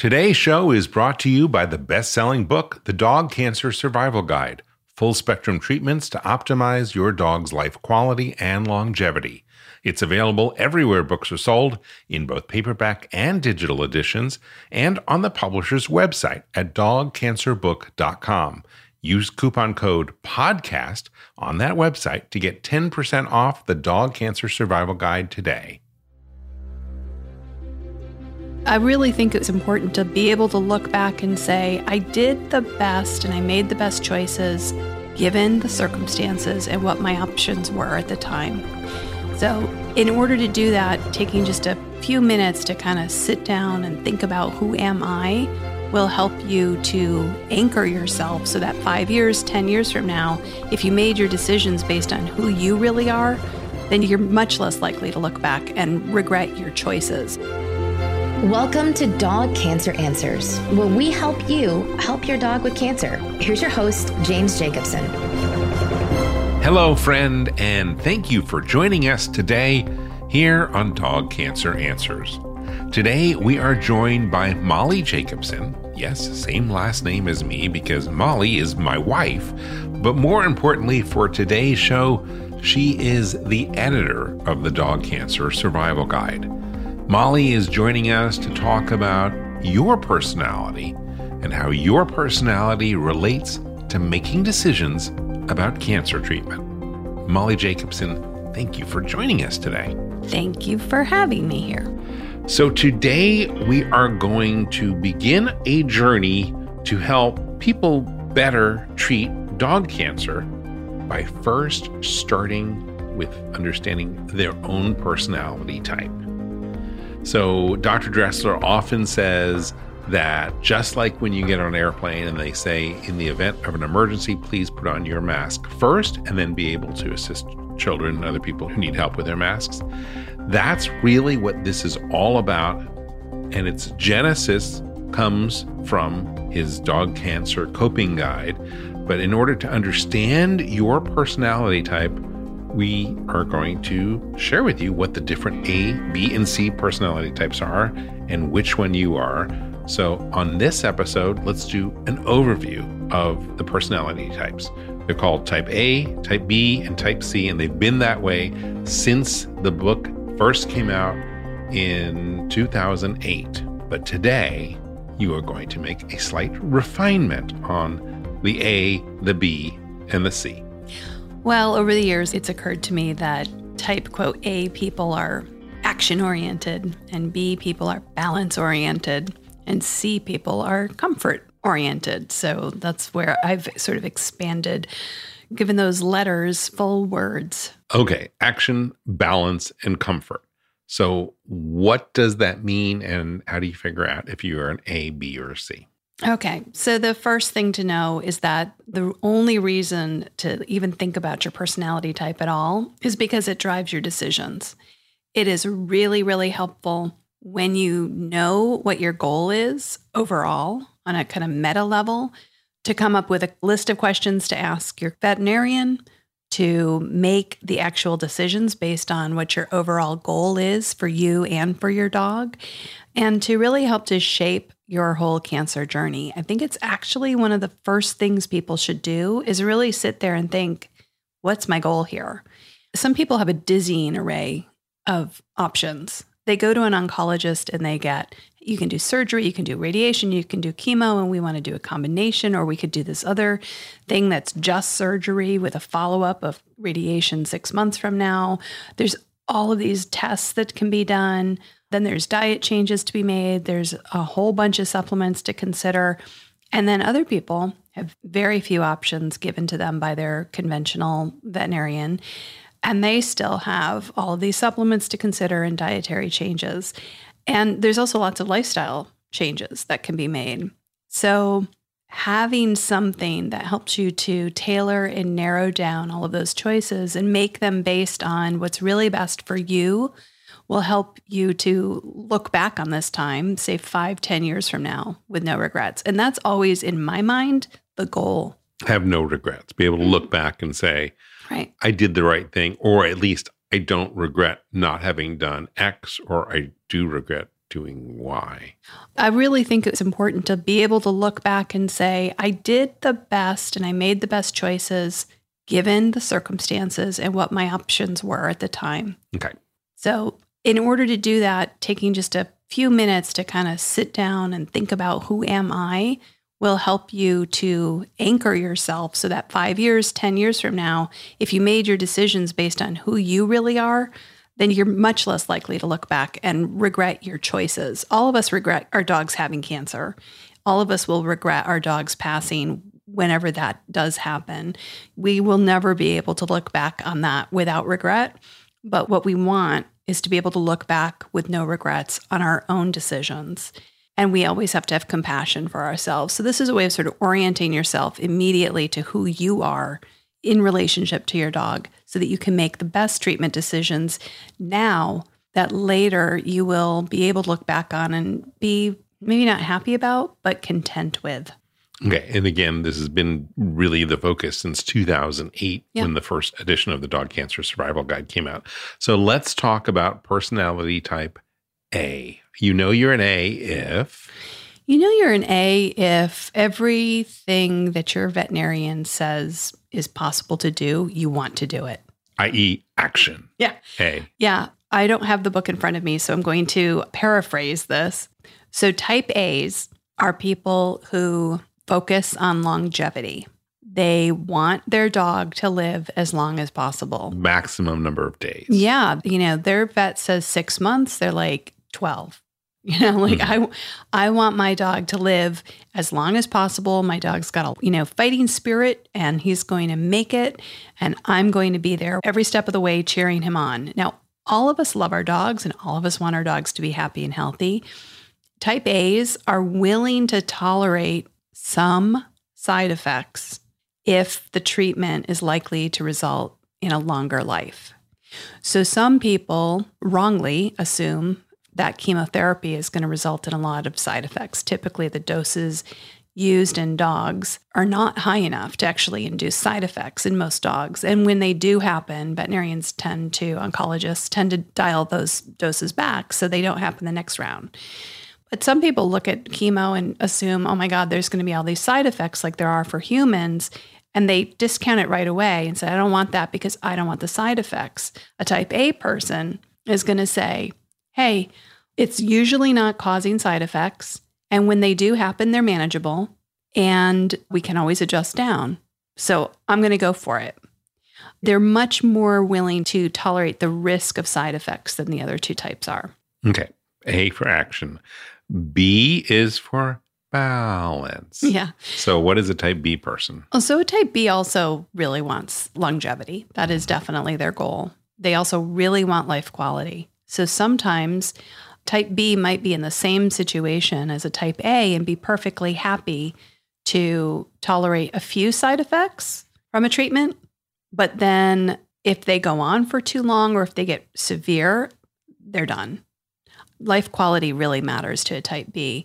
Today's show is brought to you by the best selling book, The Dog Cancer Survival Guide Full Spectrum Treatments to Optimize Your Dog's Life Quality and Longevity. It's available everywhere books are sold, in both paperback and digital editions, and on the publisher's website at dogcancerbook.com. Use coupon code PODCAST on that website to get 10% off the Dog Cancer Survival Guide today. I really think it's important to be able to look back and say, I did the best and I made the best choices given the circumstances and what my options were at the time. So, in order to do that, taking just a few minutes to kind of sit down and think about who am I will help you to anchor yourself so that five years, 10 years from now, if you made your decisions based on who you really are, then you're much less likely to look back and regret your choices. Welcome to Dog Cancer Answers, where we help you help your dog with cancer. Here's your host, James Jacobson. Hello, friend, and thank you for joining us today here on Dog Cancer Answers. Today, we are joined by Molly Jacobson. Yes, same last name as me because Molly is my wife. But more importantly, for today's show, she is the editor of the Dog Cancer Survival Guide. Molly is joining us to talk about your personality and how your personality relates to making decisions about cancer treatment. Molly Jacobson, thank you for joining us today. Thank you for having me here. So, today we are going to begin a journey to help people better treat dog cancer by first starting with understanding their own personality type. So, Dr. Dressler often says that just like when you get on an airplane and they say, in the event of an emergency, please put on your mask first and then be able to assist children and other people who need help with their masks. That's really what this is all about. And its genesis comes from his dog cancer coping guide. But in order to understand your personality type, we are going to share with you what the different A, B, and C personality types are and which one you are so, on this episode, let's do an overview of the personality types. They're called Type A, Type B, and Type C, and they've been that way since the book first came out in 2008. But today, you are going to make a slight refinement on the A, the B, and the C. Well, over the years, it's occurred to me that type quote A people are action oriented and B people are balance oriented and C people are comfort oriented. So that's where I've sort of expanded, given those letters full words. Okay, action, balance, and comfort. So, what does that mean, and how do you figure out if you are an A, B, or C? Okay, so the first thing to know is that the only reason to even think about your personality type at all is because it drives your decisions. It is really, really helpful when you know what your goal is overall on a kind of meta level, to come up with a list of questions to ask your veterinarian to make the actual decisions based on what your overall goal is for you and for your dog, and to really help to shape your whole cancer journey. I think it's actually one of the first things people should do is really sit there and think, what's my goal here? Some people have a dizzying array of options they go to an oncologist and they get you can do surgery, you can do radiation, you can do chemo, and we want to do a combination, or we could do this other thing that's just surgery with a follow up of radiation six months from now. There's all of these tests that can be done. Then there's diet changes to be made. There's a whole bunch of supplements to consider. And then other people have very few options given to them by their conventional veterinarian. And they still have all of these supplements to consider and dietary changes. And there's also lots of lifestyle changes that can be made. So, having something that helps you to tailor and narrow down all of those choices and make them based on what's really best for you will help you to look back on this time, say five, ten years from now, with no regrets. And that's always, in my mind, the goal. Have no regrets. Be able to look back and say, Right. I did the right thing, or at least I don't regret not having done X, or I do regret doing why? I really think it's important to be able to look back and say, I did the best and I made the best choices given the circumstances and what my options were at the time. Okay. So, in order to do that, taking just a few minutes to kind of sit down and think about who am I will help you to anchor yourself so that five years, 10 years from now, if you made your decisions based on who you really are, then you're much less likely to look back and regret your choices. All of us regret our dogs having cancer. All of us will regret our dogs passing whenever that does happen. We will never be able to look back on that without regret. But what we want is to be able to look back with no regrets on our own decisions. And we always have to have compassion for ourselves. So, this is a way of sort of orienting yourself immediately to who you are in relationship to your dog so that you can make the best treatment decisions now that later you will be able to look back on and be maybe not happy about, but content with. Okay. And again, this has been really the focus since 2008 Yeah. when the first edition of the Dog Cancer Survival Guide came out. So let's talk about personality type A. You know you're an A if. You know, you're an A if everything that your veterinarian says is possible to do, you want to do it. i.e., action. Yeah. A. Yeah. I don't have the book in front of me, so I'm going to paraphrase this. So, type A's are people who focus on longevity. They want their dog to live as long as possible. Maximum number of days. Yeah, you know, their vet says 6 months, they're like 12. You know, like mm-hmm. I I want my dog to live as long as possible. My dog's got a, you know, fighting spirit and he's going to make it and I'm going to be there every step of the way cheering him on. Now, all of us love our dogs and all of us want our dogs to be happy and healthy. Type A's are willing to tolerate some side effects if the treatment is likely to result in a longer life. So, some people wrongly assume that chemotherapy is going to result in a lot of side effects. Typically, the doses used in dogs are not high enough to actually induce side effects in most dogs. And when they do happen, veterinarians tend to, oncologists tend to dial those doses back so they don't happen the next round. But some people look at chemo and assume, oh my God, there's going to be all these side effects like there are for humans. And they discount it right away and say, I don't want that because I don't want the side effects. A type A person is going to say, hey, it's usually not causing side effects. And when they do happen, they're manageable and we can always adjust down. So I'm going to go for it. They're much more willing to tolerate the risk of side effects than the other two types are. Okay. A for action. B is for balance. Yeah. So what is a type B person? So a type B also really wants longevity. That is definitely their goal. They also really want life quality. So sometimes type B might be in the same situation as a type A and be perfectly happy to tolerate a few side effects from a treatment. But then if they go on for too long or if they get severe, they're done. Life quality really matters to a type B.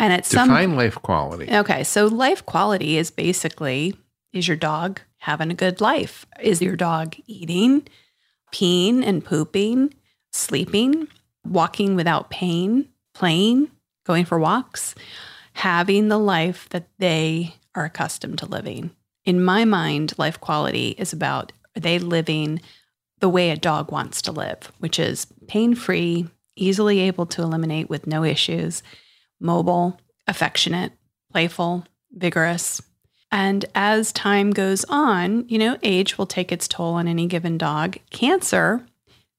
And at some Define life quality. Okay, so life quality is basically is your dog having a good life? Is your dog eating, peeing and pooping, sleeping, walking without pain, playing, going for walks, having the life that they are accustomed to living? In my mind, life quality is about are they living the way a dog wants to live, which is pain free, easily able to eliminate with no issues, mobile, affectionate, playful, vigorous. And as time goes on, you know, age will take its toll on any given dog. Cancer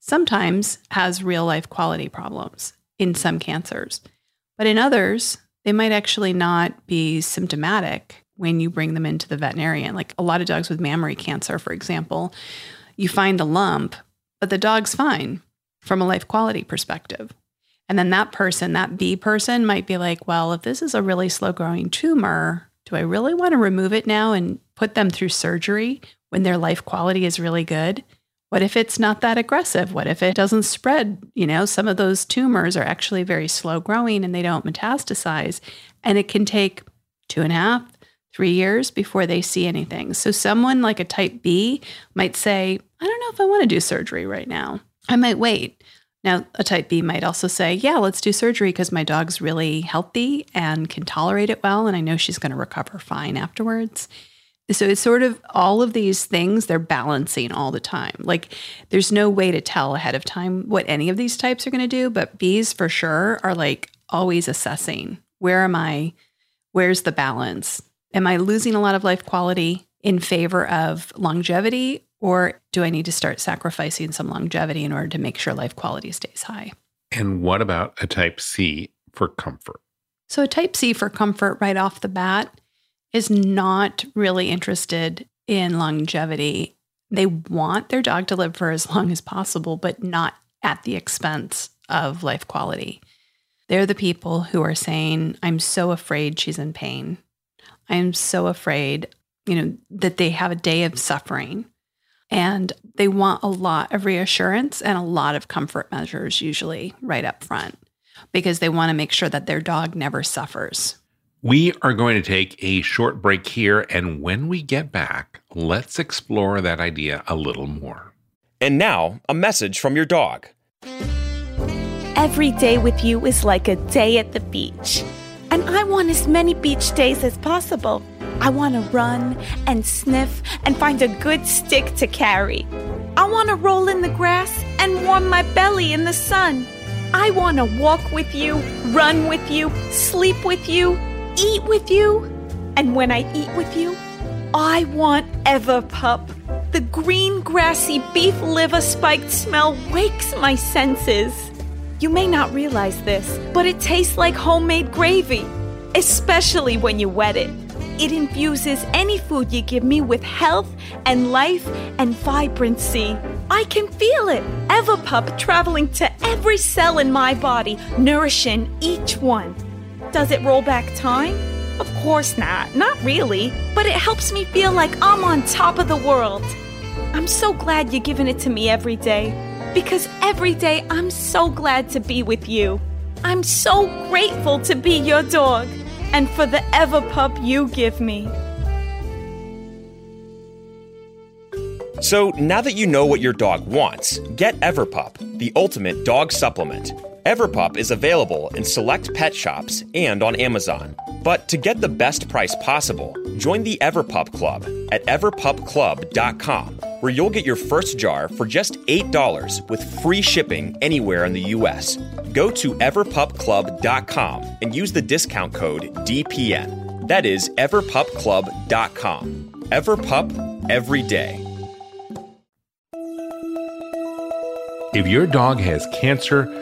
sometimes has real life quality problems in some cancers, but in others, they might actually not be symptomatic when you bring them into the veterinarian. Like a lot of dogs with mammary cancer, for example, you find a lump, but the dog's fine from a life quality perspective. And then that person, that B person, might be like, well, if this is a really slow growing tumor, do I really want to remove it now and put them through surgery when their life quality is really good? What if it's not that aggressive? What if it doesn't spread? You know, some of those tumors are actually very slow growing and they don't metastasize. And it can take two and a half, three years before they see anything. So, someone like a type B might say, I don't know if I want to do surgery right now. I might wait. Now, a type B might also say, Yeah, let's do surgery because my dog's really healthy and can tolerate it well. And I know she's going to recover fine afterwards. So it's sort of all of these things they're balancing all the time. Like there's no way to tell ahead of time what any of these types are going to do, but Bs for sure are like always assessing where am I? Where's the balance? Am I losing a lot of life quality in favor of longevity or do I need to start sacrificing some longevity in order to make sure life quality stays high? And what about a type C for comfort? So, a type C for comfort right off the bat is not really interested in longevity. They want their dog to live for as long as possible, but not at the expense of life quality. They're the people who are saying, I'm so afraid she's in pain. I am so afraid, you know, that they have a day of suffering. And they want a lot of reassurance and a lot of comfort measures, usually right up front, because they want to make sure that their dog never suffers. We are going to take a short break here, and when we get back, let's explore that idea a little more. And now, a message from your dog. Every day with you is like a day at the beach. And I want as many beach days as possible. I want to run and sniff and find a good stick to carry. I want to roll in the grass and warm my belly in the sun. I want to walk with you, run with you, sleep with you, eat with you. And when I eat with you, I want Everpup. The green, grassy beef liver spiked smell wakes my senses. You may not realize this, but it tastes like homemade gravy, especially when you wet it. It infuses any food you give me with health and life and vibrancy. I can feel it. Everpup traveling to every cell in my body, nourishing each one. Does it roll back time? Of course not, not really, but it helps me feel like I'm on top of the world. I'm so glad you're giving it to me every day, because every day I'm so glad to be with you. I'm so grateful to be your dog and for the Everpup you give me. So now that you know what your dog wants, get Everpup, the ultimate dog supplement. Everpup is available in select pet shops and on Amazon. But to get the best price possible, join the Everpup Club at everpupclub.com, where you'll get your first jar for just $8 with free shipping anywhere in the US. Go to everpupclub.com and use the discount code DPN. That is everpupclub.com. Everpup every day. If your dog has cancer,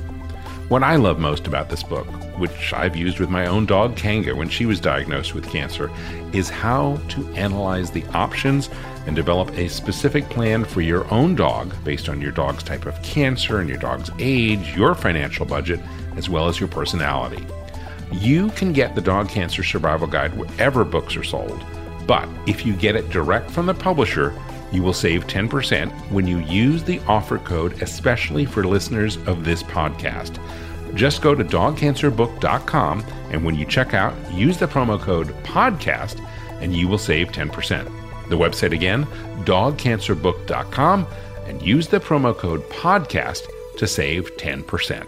What I love most about this book which I've used with my own dog Kanga when she was diagnosed with cancer, is how to analyze the options and develop a specific plan for your own dog based on your dog's type of cancer and your dog's age, your financial budget, as well as your personality. You can get the Dog Cancer Survival Guide wherever books are sold, but if you get it direct from the publisher, you will save 10% when you use the offer code, especially for listeners of this podcast. Just go to dogcancerbook.com and when you check out, use the promo code PODCAST and you will save 10%. The website again, dogcancerbook.com, and use the promo code PODCAST to save 10%.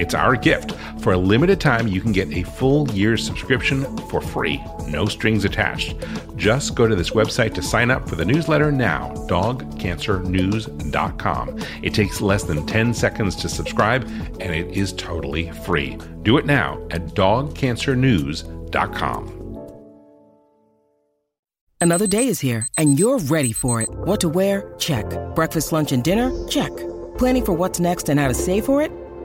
It's our gift. For a limited time, you can get a full year's subscription for free, no strings attached. Just go to this website to sign up for the newsletter now, dogcancernews.com. It takes less than 10 seconds to subscribe, and it is totally free. Do it now at dogcancernews.com. Another day is here, and you're ready for it. What to wear? Check. Breakfast, lunch, and dinner? Check. Planning for what's next and how to save for it?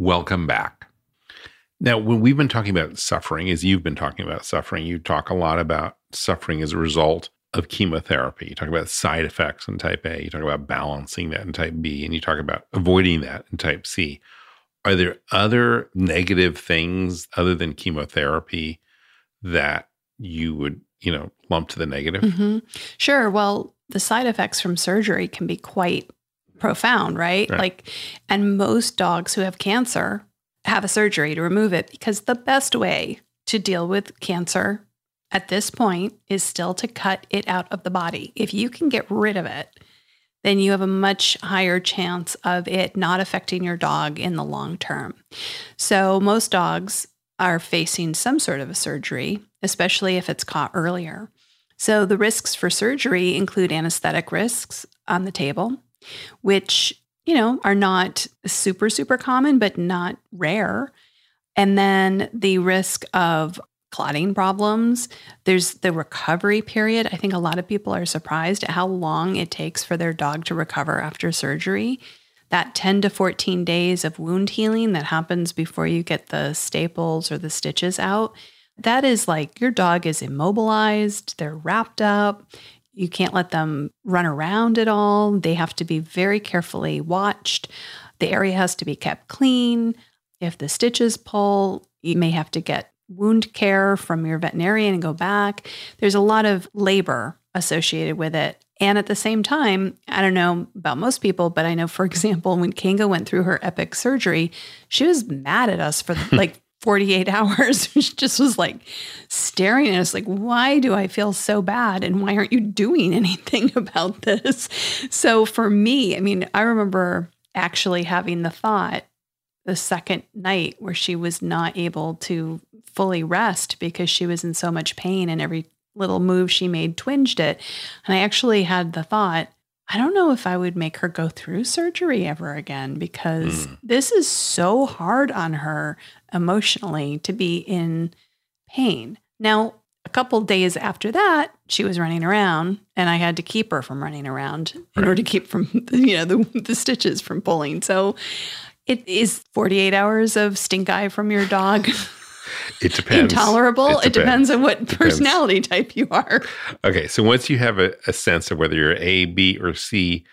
Welcome back. Now, when we've been talking about suffering, as you've been talking about suffering, you talk a lot about suffering as a result of chemotherapy. You talk about side effects in type A, you talk about balancing that in type B, and you talk about avoiding that in type C. Are there other negative things other than chemotherapy that you would, you know, lump to the negative? Mm-hmm. Sure. Well, the side effects from surgery can be quite profound, right? Right. Like, and most dogs who have cancer have a surgery to remove it because the best way to deal with cancer at this point is still to cut it out of the body. If you can get rid of it, then you have a much higher chance of it not affecting your dog in the long term. So, most dogs are facing some sort of a surgery, especially if it's caught earlier. So, the risks for surgery include anesthetic risks on the table, which, you know, are not super, super common, but not rare. And then the risk of clotting problems. There's the recovery period. I think a lot of people are surprised at how long it takes for their dog to recover after surgery. That 10 to 14 days of wound healing that happens before you get the staples or the stitches out, that is like your dog is immobilized, they're wrapped up. You can't let them run around at all. They have to be very carefully watched. The area has to be kept clean. If the stitches pull, you may have to get wound care from your veterinarian and go back. There's a lot of labor associated with it. And at the same time, I don't know about most people, but I know, for example, when Kanga went through her epic surgery, she was mad at us for like 48 hours. she just was like staring at us, like, why do I feel so bad? And why aren't you doing anything about this? So for me, I mean, I remember actually having the thought the second night where she was not able to fully rest because she was in so much pain and every little move she made twinged it. And I actually had the thought, I don't know if I would make her go through surgery ever again because mm. this is so hard on her emotionally to be in pain. Now, a couple days after that, she was running around and I had to keep her from running around in order to keep from you know the, the stitches from pulling. So it is 48 hours of stink eye from your dog. It depends. Intolerable. It depends. on what Depends. personality type you are. Okay, so once you have a, a sense of whether you're A, B, or C,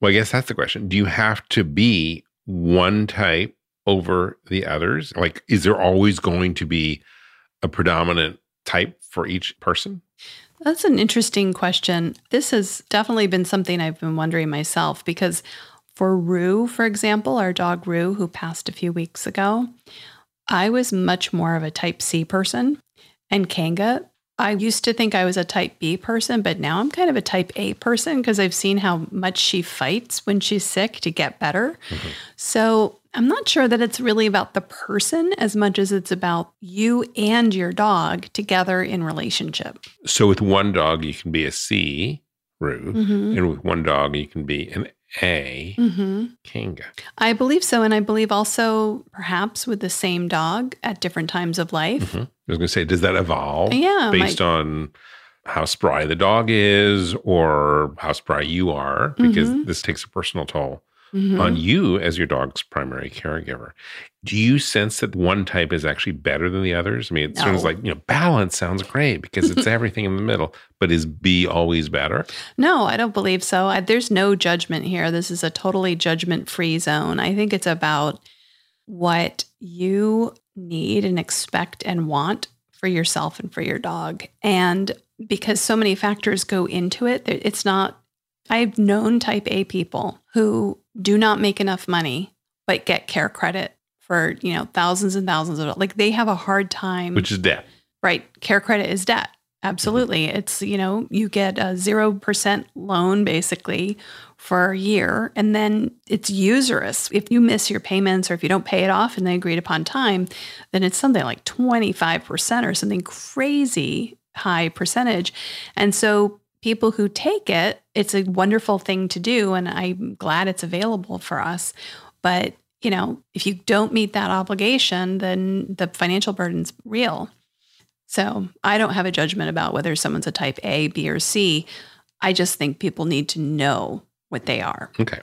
well, I guess that's the question. Do you have to be one type over the others? Like, is there always going to be a predominant type for each person? That's an interesting question. This has definitely been something I've been wondering myself because for Rue, for example, our dog Rue, who passed a few weeks ago, I was much more of a type C person. And Kanga, I used to think I was a type B person, but now I'm kind of a type A person because I've seen how much she fights when she's sick to get better. Mm-hmm. So I'm not sure that it's really about the person as much as it's about you and your dog together in relationship. So with one dog, you can be a C, Rue, mm-hmm. and with one dog, you can be an A, mm-hmm. Kanga. I believe so. And I believe also perhaps with the same dog at different times of life. Mm-hmm. I was going to say, does that evolve? Yeah. Based my- on how spry the dog is or how spry you are, because mm-hmm. this takes a personal toll mm-hmm. on you as your dog's primary caregiver. Do you sense that one type is actually better than the others? I mean, it no. sounds like, you know, balance sounds great because it's everything in the middle, but is B always better? No, I don't believe so. I, there's no judgment here. This is a totally judgment free zone. I think it's about what you need and expect and want for yourself and for your dog. And because so many factors go into it, it's not, I've known type A people who do not make enough money, but get care credit for, you know, thousands and thousands of like they have a hard time. Which is debt. Right. Care credit is debt. Absolutely. Mm-hmm. It's, you know, you get a 0% loan basically for a year and then it's usurious. If you miss your payments or if you don't pay it off and they agreed upon time, then it's something like 25% or something crazy high percentage. And so people who take it, it's a wonderful thing to do. And I'm glad it's available for us. But, you know, if you don't meet that obligation, then the financial burden's real. So I don't have a judgment about whether someone's a type A, B, or C. I just think people need to know what they are. Okay.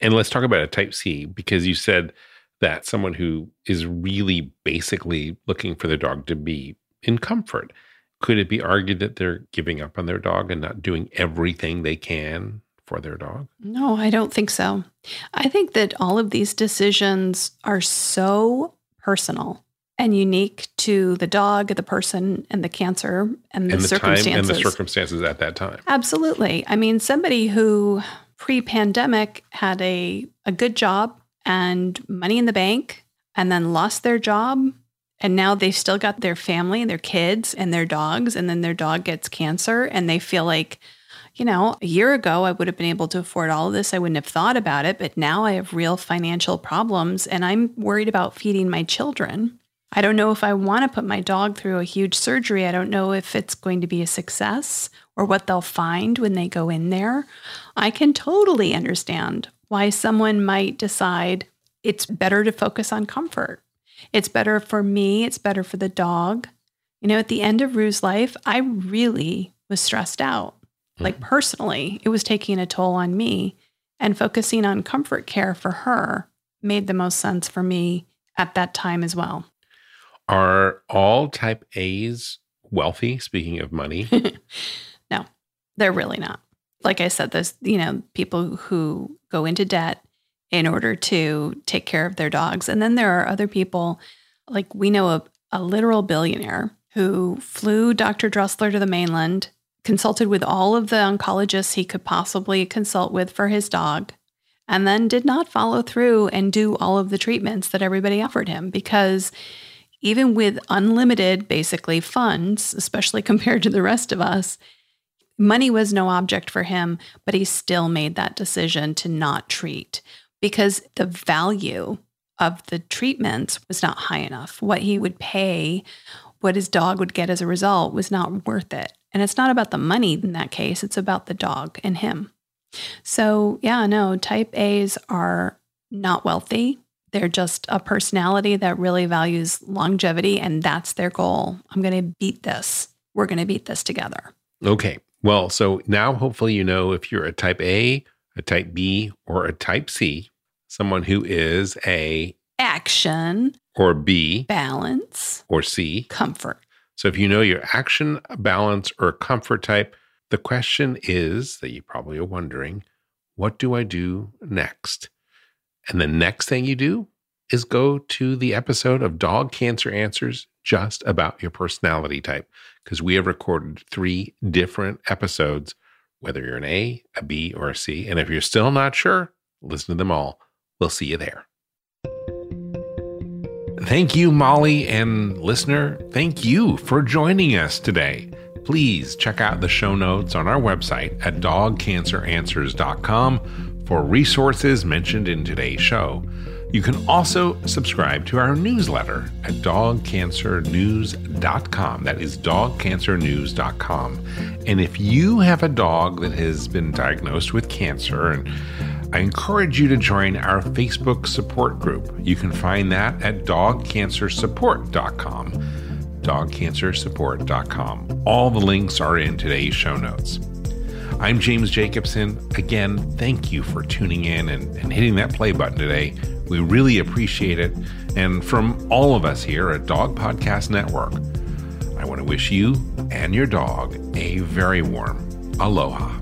And let's talk about a type C because you said that someone who is really basically looking for their dog to be in comfort. Could it be argued that they're giving up on their dog and not doing everything they can for their dog? No, I don't think so. I think that all of these decisions are so personal and unique to the dog, the person, and the cancer and the, and the circumstances. and the circumstances at that time. Absolutely. I mean, somebody who pre-pandemic had a, a good job and money in the bank and then lost their job and now they've still got their family their kids and their dogs and then their dog gets cancer and they feel like you know a year ago i would have been able to afford all of this i wouldn't have thought about it but now i have real financial problems and i'm worried about feeding my children. I don't know if i want to put my dog through a huge surgery i don't know if it's going to be a success or what they'll find when they go in there. I can totally understand why someone might decide it's better to focus on comfort it's better for me, it's better for the dog. You know, at the end of Rue's life, I really was stressed out. Mm-hmm. Like personally, it was taking a toll on me. And focusing on comfort care for her made the most sense for me at that time as well. Are all type A's wealthy, speaking of money? no, they're really not. Like I said, there's, you know, people who go into debt in order to take care of their dogs. And then there are other people, like we know a, a literal billionaire who flew Dr. Dressler to the mainland, consulted with all of the oncologists he could possibly consult with for his dog, and then did not follow through and do all of the treatments that everybody offered him because even with unlimited basically funds, especially compared to the rest of us, money was no object for him, but he still made that decision to not treat because the value of the treatments was not high enough. What he would pay, what his dog would get as a result was not worth it. And it's not about the money in that case, it's about the dog and him. So, yeah, no, type A's are not wealthy. They're just a personality that really values longevity, and that's their goal. I'm going to beat this. We're going to beat this together. Okay. Well, so now hopefully you know if you're a type A a type B or a type C, someone who is a action or B, balance or C, comfort. So if you know your action, balance, or comfort type, the question is that you probably are wondering, what do I do next? And the next thing you do is go to the episode of Dog Cancer Answers just about your personality type, because we have recorded three different episodes, whether you're an A, a B, or a C. And if you're still not sure, listen to them all. We'll see you there. Thank you, Molly and listener. Thank you for joining us today. Please check out the show notes on our website at dogcanceranswers.com for resources mentioned in today's show. You can also subscribe to our newsletter at dogcancernews.com. That is dogcancernews.com. And if you have a dog that has been diagnosed with cancer and I encourage you to join our Facebook support group. You can find that at dogcancersupport.com. Dogcancersupport.com. All the links are in today's show notes. I'm James Jacobson. Again, thank you for tuning in and, and hitting that play button today. We really appreciate it. And from all of us here at Dog Podcast Network, I want to wish you and your dog a very warm aloha.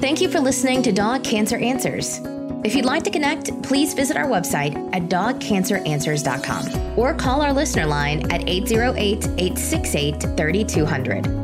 Thank you for listening to Dog Cancer Answers. If you'd like to connect, please visit our website at dogcanceranswers.com or call our listener line at 808 868 3200.